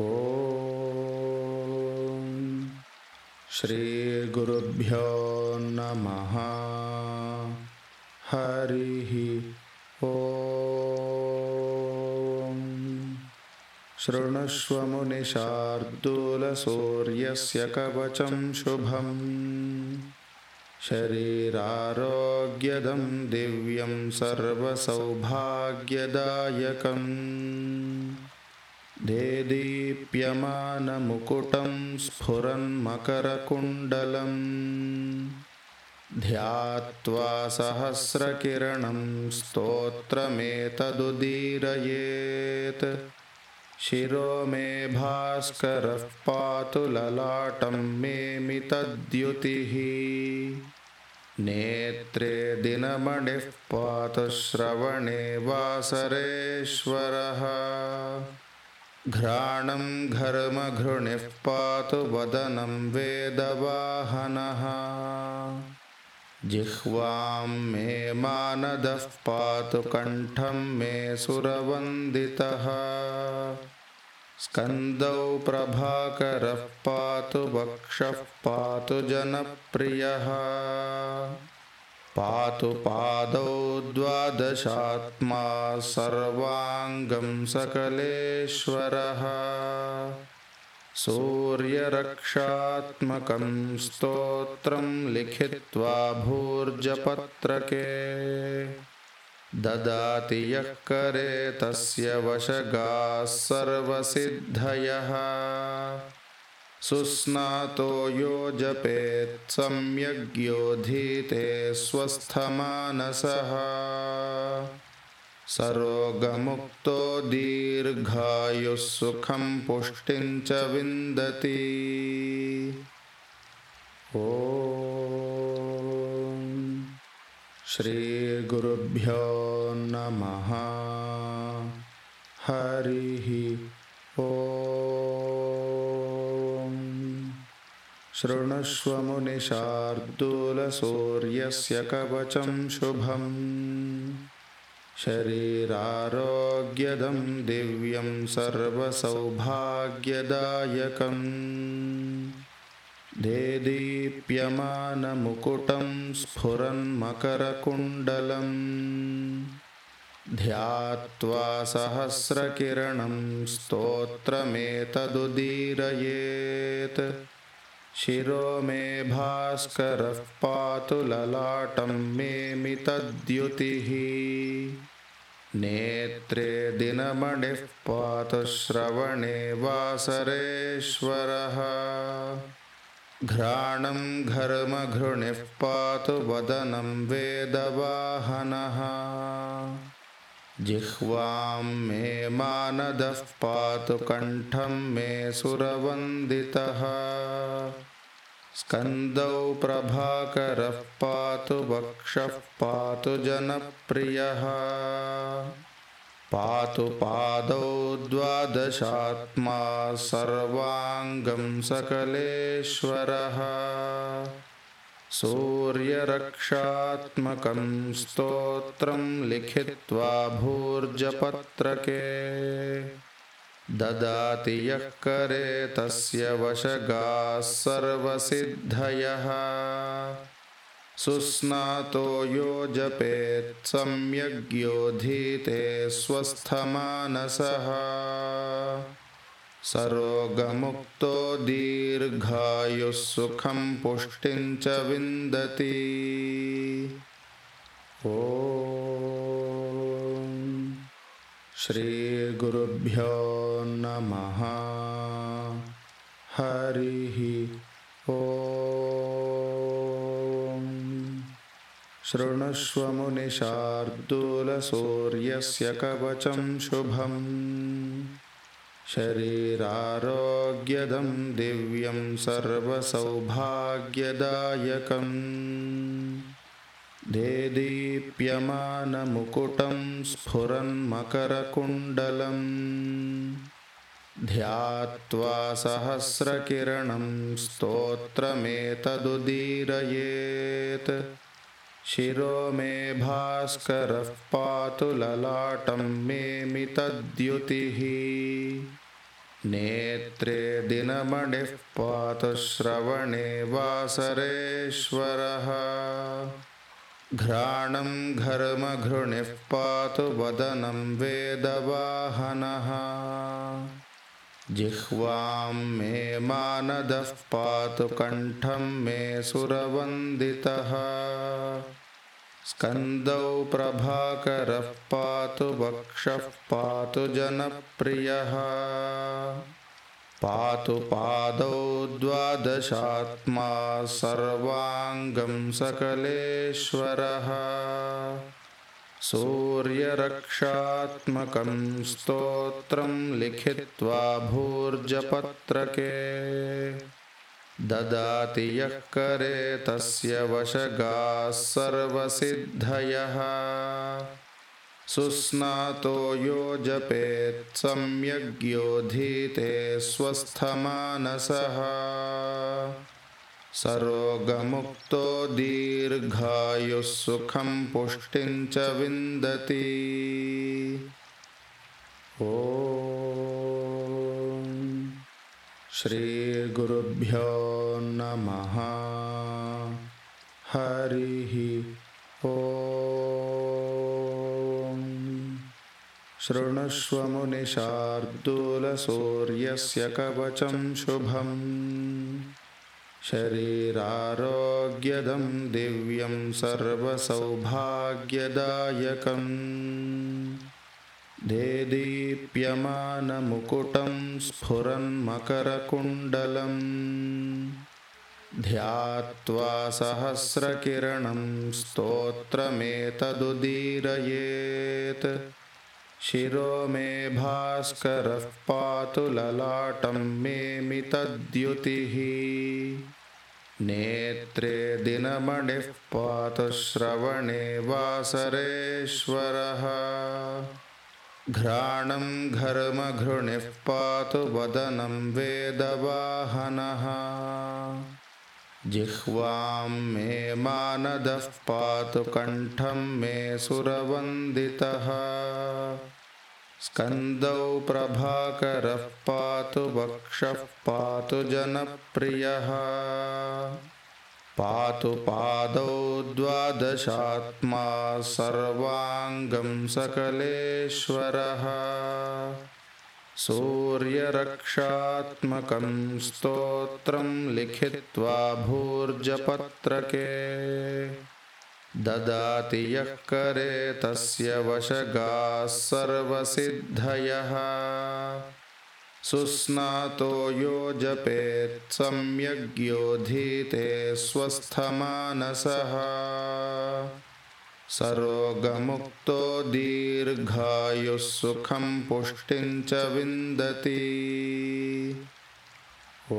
ॐ श्रीगुरुभ्यो नमः। हरिः ॐ शृणुष्वमुनिशार्दूलसूर्यस्य कवचं शुभम्। शरीरारोग्यदं दिव्यं सर्वसौभाग्यदायकम् देदीप्यमानमुकुटं स्फुरन्मकरकुण्डलम् ध्यात्वा सहस्रकिरणं स्तोत्रमेतदुदीरयेत्। शिरो मे भास्करः पातु ललाटं मे मितद्युतिः नेत्रे दिनमणिः पातु श्रवणे वासरेश्वरः घ्राणं घर्मघृणिः पातु वदनं वेदवाहनः। जिह्वां मे मानदः पातु कण्ठं मे सुरवन्दितः। स्कन्दौ प्रभाकरः पातु वक्षः पातु जनप्रियः पातु पादौ द्वादशात्मा सर्वाङ्गं सकलेश्वरः। सूर्यरक्षात्मकं स्तोत्रं लिखित्वा भूर्जपत्रके। ददाति यः करे तस्य वशगाः सर्वसिद्धयः सुस्नातो यो जपेत् सम्यग्योधीते स्वस्थमानसः। सरोगमुक्तो दीर्घायुः सुखं पुष्टिं च विन्दति। ॐ श्रीगुरुभ्यो नमः। हरिः शृणुष्वमुनिशार्दूलसूर्यस्य कवचं शुभम्। शरीरारोग्यदं दिव्यं सर्वसौभाग्यदायकम्। देदीप्यमानमुकुटं स्फुरन्मकरकुण्डलम् ध्यात्वा सहस्रकिरणं स्तोत्रमेतदुदीरयेत् शिरो मे भास्करः पातु ललाटं मे मितद्युतिः। नेत्रे दिनमणिः पातु श्रवणे वासरेश्वरः। घ्राणं घर्मघृणिः पातु वदनं वेदवाहनः। जिह्वां मे मानदः पातु कण्ठं मे सुरवन्दितः स्कन्दौ प्रभाकरः पातु वक्षः पातु जनप्रियः। पातु पादौ द्वादशात्मा सर्वाङ्गं सकलेश्वरः। सूर्यरक्षात्मकं स्तोत्रं लिखित्वा भूर्जपत्रके ददाति यः करे तस्य वशगाः सर्वसिद्धयः। सुस्नातो यो जपेत् सम्यग्योधीते स्वस्थमानसः। सरोगमुक्तो दीर्घायुः सुखं पुष्टिं च विन्दति। ॐ श्रीगुरुभ्यो नमः। हरिः ॐ शृणुष्वमुनिशार्दूलसूर्यस्य कवचं शुभम्। शरीरारोग्यदं दिव्यं सर्वसौभाग्यदायकम् देदीप्यमानमुकुटं स्फुरन्मकरकुण्डलम् ध्यात्वा सहस्रकिरणं स्तोत्रमेतदुदीरयेत्। शिरो मे भास्करः पातु ललाटं मे मितद्युतिः नेत्रे दिनमणिः पातु श्रवणे वासरेश्वरः घ्राणं घर्मघृणिः पातु वदनं वेदवाहनः। जिह्वां मे मानदः पातु कण्ठं मे सुरवन्दितः। स्कन्दौ प्रभाकरः पातु वक्षः पातु जनप्रियः पातु पादौ द्वादशात्मा सर्वाङ्गं सकलेश्वरः। सूर्यरक्षात्मकं स्तोत्रं लिखित्वा भूर्जपत्रके। ददाति यः करे तस्य वशगाः सर्वसिद्धयः सुस्नातो यो जपेत् सम्यग्योधीते स्वस्थमानसः। सरोगमुक्तो दीर्घायुः सुखं पुष्टिं च विन्दति। ॐ श्रीगुरुभ्यो नमः। हरिः ॐ शृणुष्व मुनिशार्दूलसूर्यस्य कवचं शुभम्। शरीरारोग्यदं दिव्यं सर्वसौभाग्यदायकम्। देदीप्यमानमुकुटं स्फुरन्मकरकुण्डलम् ध्यात्वा सहस्रकिरणं स्तोत्रमेतदुदीरयेत् शिरो मे भास्करः पातु ललाटं मे मितद्युतिः। नेत्रे दिनमणिः पातु श्रवणे वासरेश्वरः। घ्राणं घर्मघृणिः पातु वदनं वेदवाहनः। जिह्वां मे मानदः पातु कण्ठं मे सुरवन्दितः स्कन्दौ प्रभाकरः पातु वक्षः पातु जनप्रियः। पातु पादौ द्वादशात्मा सर्वाङ्गं सकलेश्वरः। सूर्यरक्षात्मकं स्तोत्रं लिखित्वा भूर्जपत्रके ददाति यः करे तस्य वशगाः सर्वसिद्धयः। सुस्नातो यो जपेत् सम्यग्योधीते स्वस्थमानसः। सरोगमुक्तो दीर्घायुः सुखं पुष्टिं च विन्दति। ॐ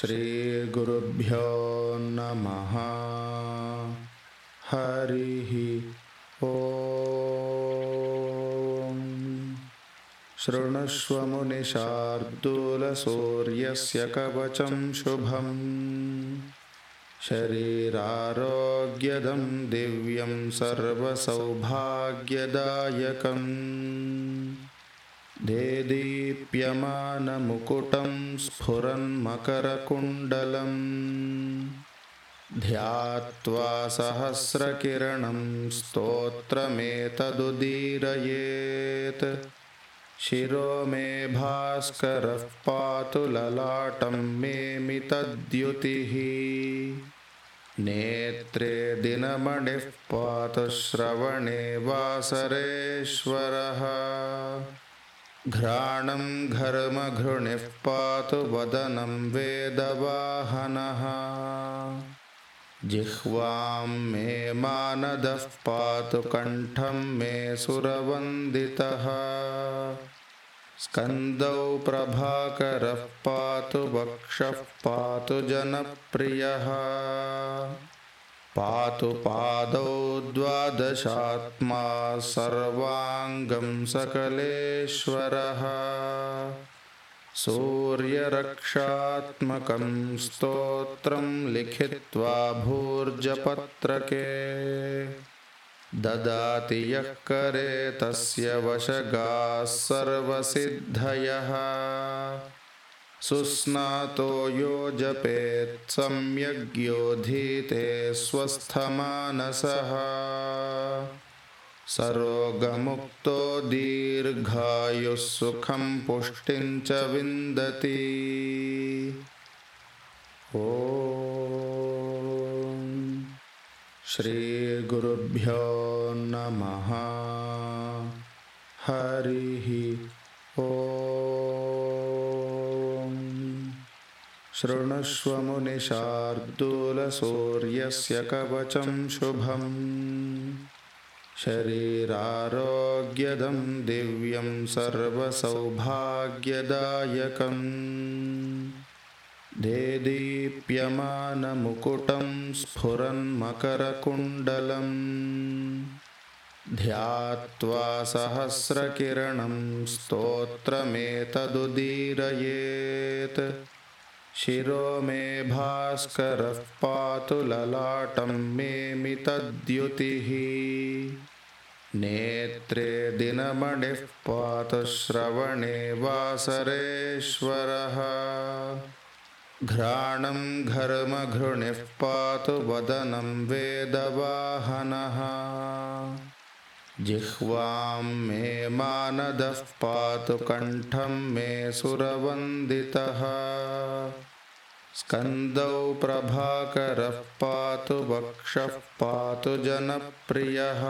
श्रीगुरुभ्यो नमः। हरिः ॐ शृणुष्व मुनिशार्दूलसूर्यस्य कवचं शुभम्। शरीरारोग्यदं दिव्यं सर्वसौभाग्यदायकम् देदीप्यमानमुकुटं स्फुरन्मकरकुण्डलम् ध्यात्वा सहस्रकिरणं स्तोत्रमेतदुदीरयेत्। शिरो मे भास्करः पातु ललाटं मे मितद्युतिः नेत्रे दिनमणिः पातु श्रवणे वासरेश्वरः घ्राणं घर्मघृणिः पातु वदनं वेदवाहनः। जिह्वां मे मानदः पातु कण्ठं मे सुरवन्दितः। स्कन्दौ प्रभाकरः पातु वक्षः पातु जनप्रियः पातु पादौ द्वादशात्मा सर्वाङ्गं सकलेश्वरः। सूर्यरक्षात्मकं स्तोत्रं लिखित्वा भूर्जपत्रके। ददाति यः करे तस्य वशगाः सर्वसिद्धयः सुस्नातो यो जपेत् सम्यग्योधीते स्वस्थमानसः। सरोगमुक्तो दीर्घायुः सुखं पुष्टिं च विन्दति। ओ श्रीगुरुभ्यो नमः। हरिः शृणुष्वमुनिशार्दूलसूर्यस्य कवचं शुभम्। शरीरारोग्यदं दिव्यं सर्वसौभाग्यदायकम्। देदीप्यमानमुकुटं स्फुरन्मकरकुण्डलम् ध्यात्वा सहस्रकिरणं स्तोत्रमेतदुदीरयेत् शिरो मे भास्करः पातु ललाटं मे मितद्युतिः। नेत्रे दिनमणिः पातु श्रवणे वासरेश्वरः। घ्राणं घर्मघृणिः पातु वदनं वेदवाहनः जिह्वां मे मानदः पातु कण्ठं मे सुरवन्दितः। स्कन्दौ प्रभाकरः पातु वक्षः पातु जनप्रियः।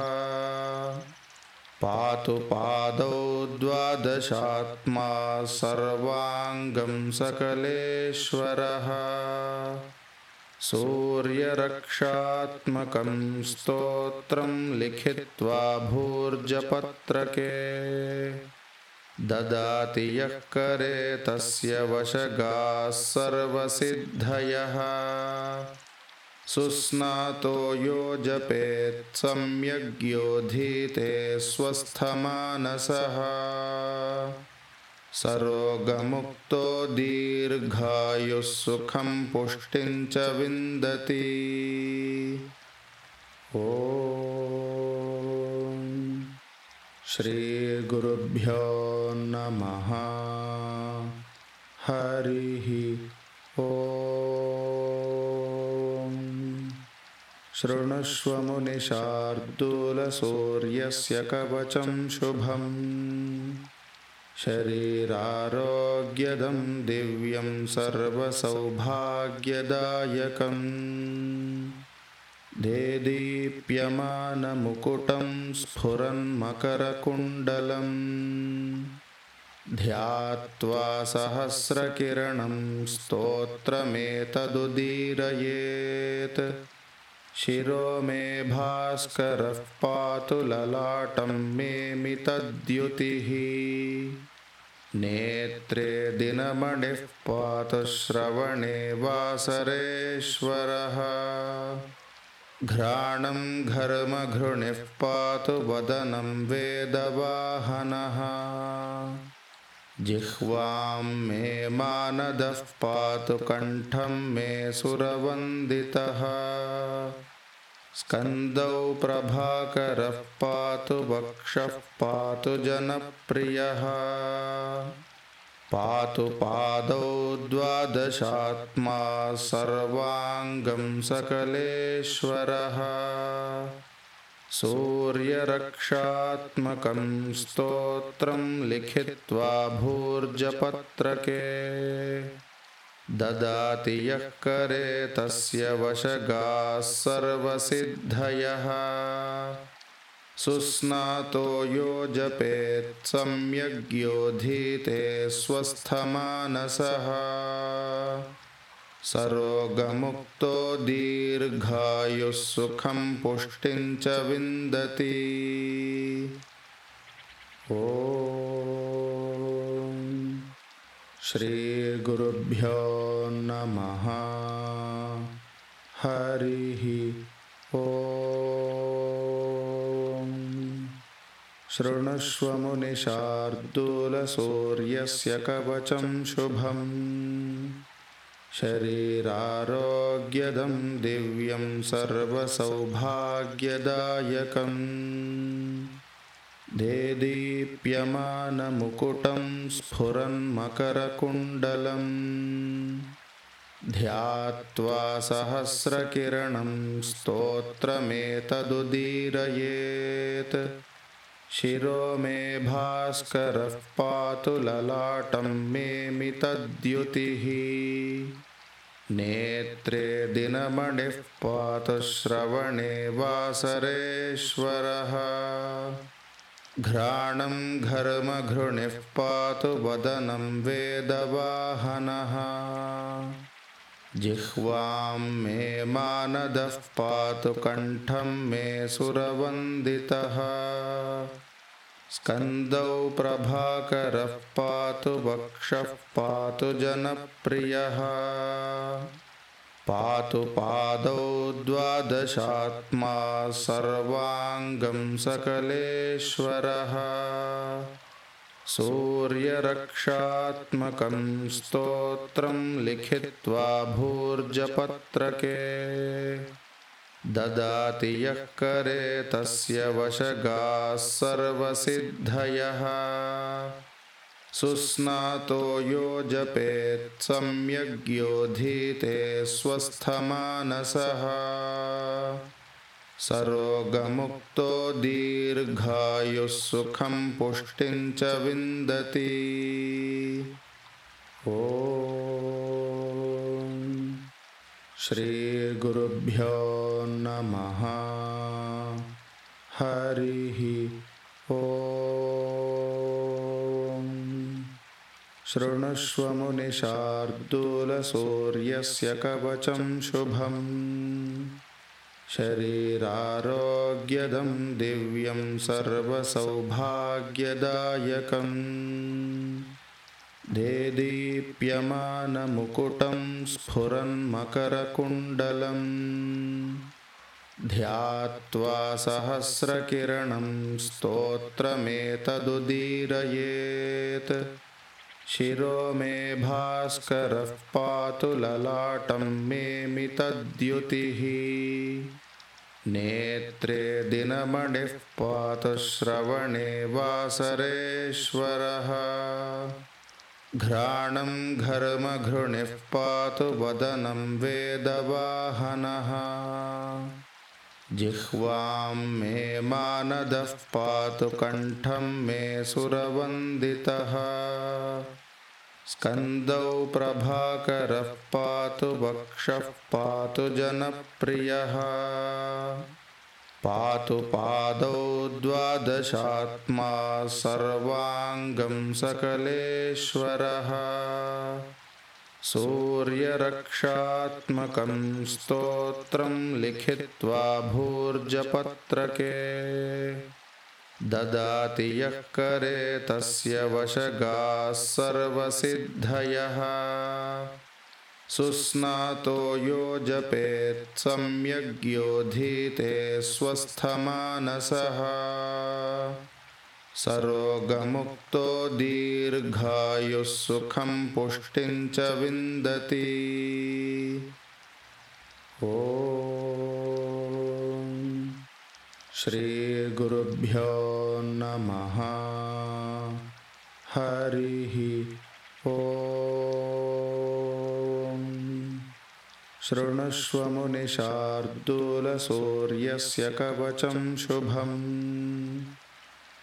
पातु पादौ द्वादशात्मा सर्वाङ्गं सकलेश्वरः सूर्यरक्षात्मकं स्तोत्रं लिखित्वा भूर्जपत्रके। ददाति यः करे तस्य वशगाः सर्वसिद्धयः। सुस्नातो यो जपेत् सम्यग्योधीते स्वस्थमानसः सरोगमुक्तो दीर्घायुः सुखं पुष्टिं च विन्दति। ओ श्रीगुरुभ्यो नमः। हरिः ओ शृणुष्वमुनिशार्दूलसूर्यस्य कवचं शुभम् शरीरारोग्यदं दिव्यं सर्वसौभाग्यदायकम्। देदीप्यमानमुकुटं स्फुरन्मकरकुण्डलम् ध्यात्वा सहस्रकिरणं स्तोत्रमेतदुदीरयेत् शिरो मे भास्करः पातु ललाटं मे मितद्युतिः। नेत्रे दिनमणिः पातु श्रवणे वासरेश्वरः। घ्राणं घर्मघृणिः पातु वदनं वेदवाहनः जिह्वां मे मानदः पातु कण्ठं मे सुरवन्दितः। स्कन्दौ प्रभाकरः पातु वक्षः पातु जनप्रियः। पातु पादौ द्वादशात्मा सर्वाङ्गं सकलेश्वरः सूर्यरक्षात्मकं स्तोत्रं लिखित्वा भूर्जपत्रके। ददाति यः करे तस्य वशगाः सर्वसिद्धयः। सुस्नातो यो जपेत् सम्यग्योधीते स्वस्थमानसः सरोगमुक्तो दीर्घायुः सुखं पुष्टिं च विन्दति। ओ श्रीगुरुभ्यो नमः। हरिः ओ शृणुष्वमुनिशार्दूलसूर्यस्य कवचं शुभम् शरीरारोग्यदं दिव्यं सर्वसौभाग्यदायकम्। देदीप्यमानमुकुटं स्फुरन्मकरकुण्डलम् ध्यात्वा सहस्रकिरणं स्तोत्रमेतदुदीरयेत् शिरो मे भास्करः पातु ललाटं मे मितद्युतिः। नेत्रे दिनमणिः पातु श्रवणे वासरेश्वरः। घ्राणं घर्मघृणिः पातु वदनं वेदवाहनः। जिह्वां मे मानदः पातु कण्ठं मे सुरवन्दितः स्कन्दौ प्रभाकरः पातु वक्षः पातु जनप्रियः। पातु पादौ द्वादशात्मा सर्वाङ्गं सकलेश्वरः। सूर्यरक्षात्मकं स्तोत्रं लिखित्वा भूर्जपत्रके ददाति यः करे तस्य वशगाः सर्वसिद्धयः। सुस्नातो यो जपेत् सम्यग्योधीते स्वस्थमानसः। सरोगमुक्तो दीर्घायुः सुखं पुष्टिं च विन्दति। ॐ श्रीगुरुभ्यो नमः। हरिः ॐ शृणुष्व मुनिशार्दूलसूर्यस्य कवचं शुभम्। शरीरारोग्यदं दिव्यं सर्वसौभाग्यदायकम् देदीप्यमानमुकुटं स्फुरन्मकरकुण्डलम् ध्यात्वा सहस्रकिरणं स्तोत्रमेतदुदीरयेत्। शिरो मे भास्करः पातु ललाटं मे मितद्युतिः नेत्रे दिनमणिः पातु श्रवणे वासरेश्वरः घ्राणं घर्मघृणिः पातु वदनं वेदवाहनः। जिह्वां मे मानदः पातु कण्ठं मे सुरवन्दितः। स्कन्दौ प्रभाकरः पातु वक्षः पातु जनप्रियः पातु पादौ द्वादशात्मा सर्वाङ्गं सकलेश्वरः। सूर्यरक्षात्मकं स्तोत्रं लिखित्वा भूर्जपत्रके। ददाति यः करे तस्य वशगाः सर्वसिद्धयः सुस्नातो यो जपेत् सम्यग्योधीते स्वस्थमानसः। सरोगमुक्तो दीर्घायुः सुखं पुष्टिं च विन्दति। ॐ श्रीगुरुभ्यो नमः। हरिः ॐ शृणुष्व मुनिशार्दूलसूर्यस्य कवचं शुभम्।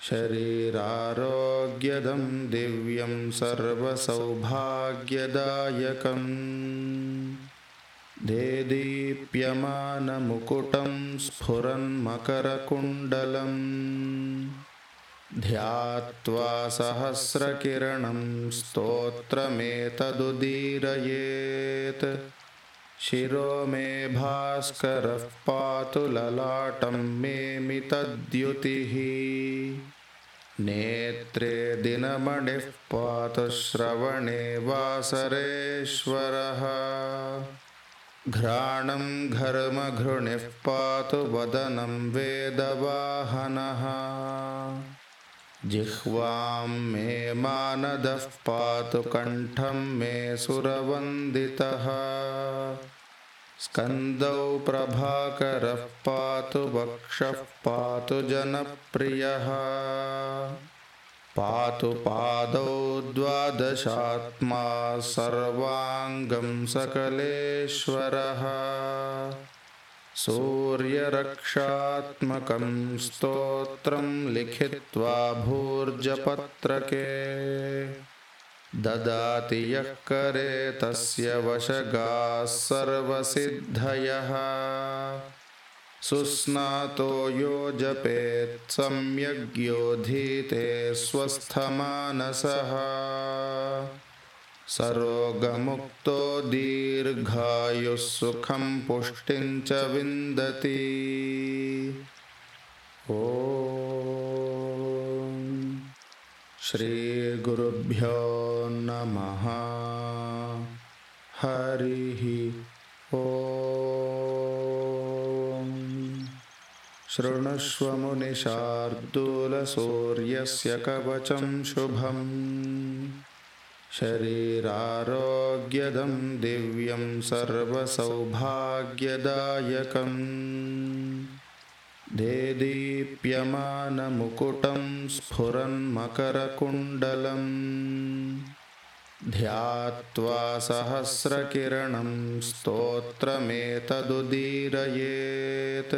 शरीरारोग्यदं दिव्यं सर्वसौभाग्यदायकम्। देदीप्यमानमुकुटं स्फुरन्मकरकुण्डलम् ध्यात्वा सहस्रकिरणं स्तोत्रमेतदुदीरयेत् शिरो मे भास्करः पातु ललाटं मे मितद्युतिः। नेत्रे दिनमणिः पातु श्रवणे वासरेश्वरः। घ्राणं घर्मघृणिः पातु वदनं वेदवाहनः जिह्वां मे मानदः पातु कण्ठं मे सुरवन्दितः। स्कन्दौ प्रभाकरः पातु वक्षः पातु जनप्रियः। पातु पादौ द्वादशात्मा सर्वाङ्गं सकलेश्वरः सूर्यरक्षात्मकं स्तोत्रं लिखित्वा भूर्जपत्रके। ददाति यः करे तस्य वशगाः सर्वसिद्धयः। सुस्नातो यो जपेत् सम्यग्योधीते स्वस्थमानसः सरोगमुक्तो दीर्घायुः सुखं पुष्टिं च विन्दति। ॐ श्रीगुरुभ्यो नमः। हरिः ॐ शृणुष्व मुनिशार्दूलसूर्यस्य कवचं शुभम् शरीरारोग्यदं दिव्यं सर्वसौभाग्यदायकम्। देदीप्यमानमुकुटं स्फुरन्मकरकुण्डलम् ध्यात्वा सहस्रकिरणं स्तोत्रमेतदुदीरयेत्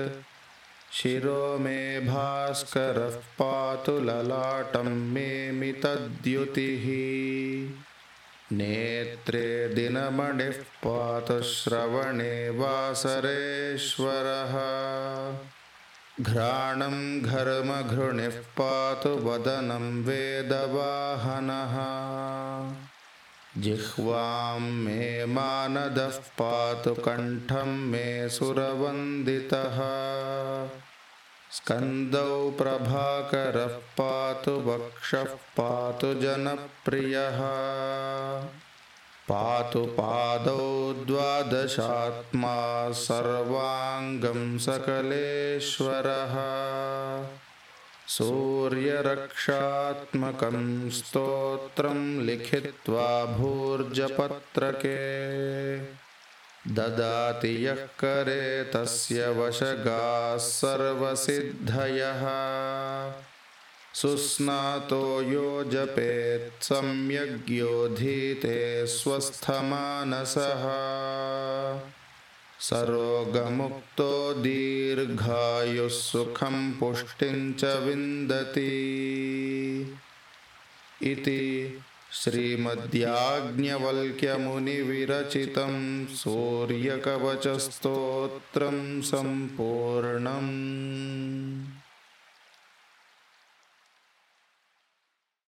शिरो मे भास्करः पातु ललाटं मे मितद्युतिः। नेत्रे दिनमणिः पातु श्रवणे वासरेश्वरः। घ्राणं घर्मघृणिः पातु वदनं वेदवाहनः जिह्वां मे मानदः पातु कण्ठं मे सुरवन्दितः। स्कन्दौ प्रभाकरः पातु वक्षः पातु जनप्रियः। पातु पादौ द्वादशात्मा सर्वाङ्गं सकलेश्वरः सूर्यरक्षात्मकं स्तोत्रं लिखित्वा भूर्जपत्रके। ददाति यः करे तस्य वशगाः सर्वसिद्धयः। सुस्नातो यो जपेत् सम्यग्योधीते स्वस्थमानसः सरोगमुक्तो दीर्घायुः सुखं पुष्टिं च विन्दति। इति श्रीमद्याज्ञवल्क्यमुनिविरचितं सूर्यकवचस्तोत्रं सम्पूर्णम्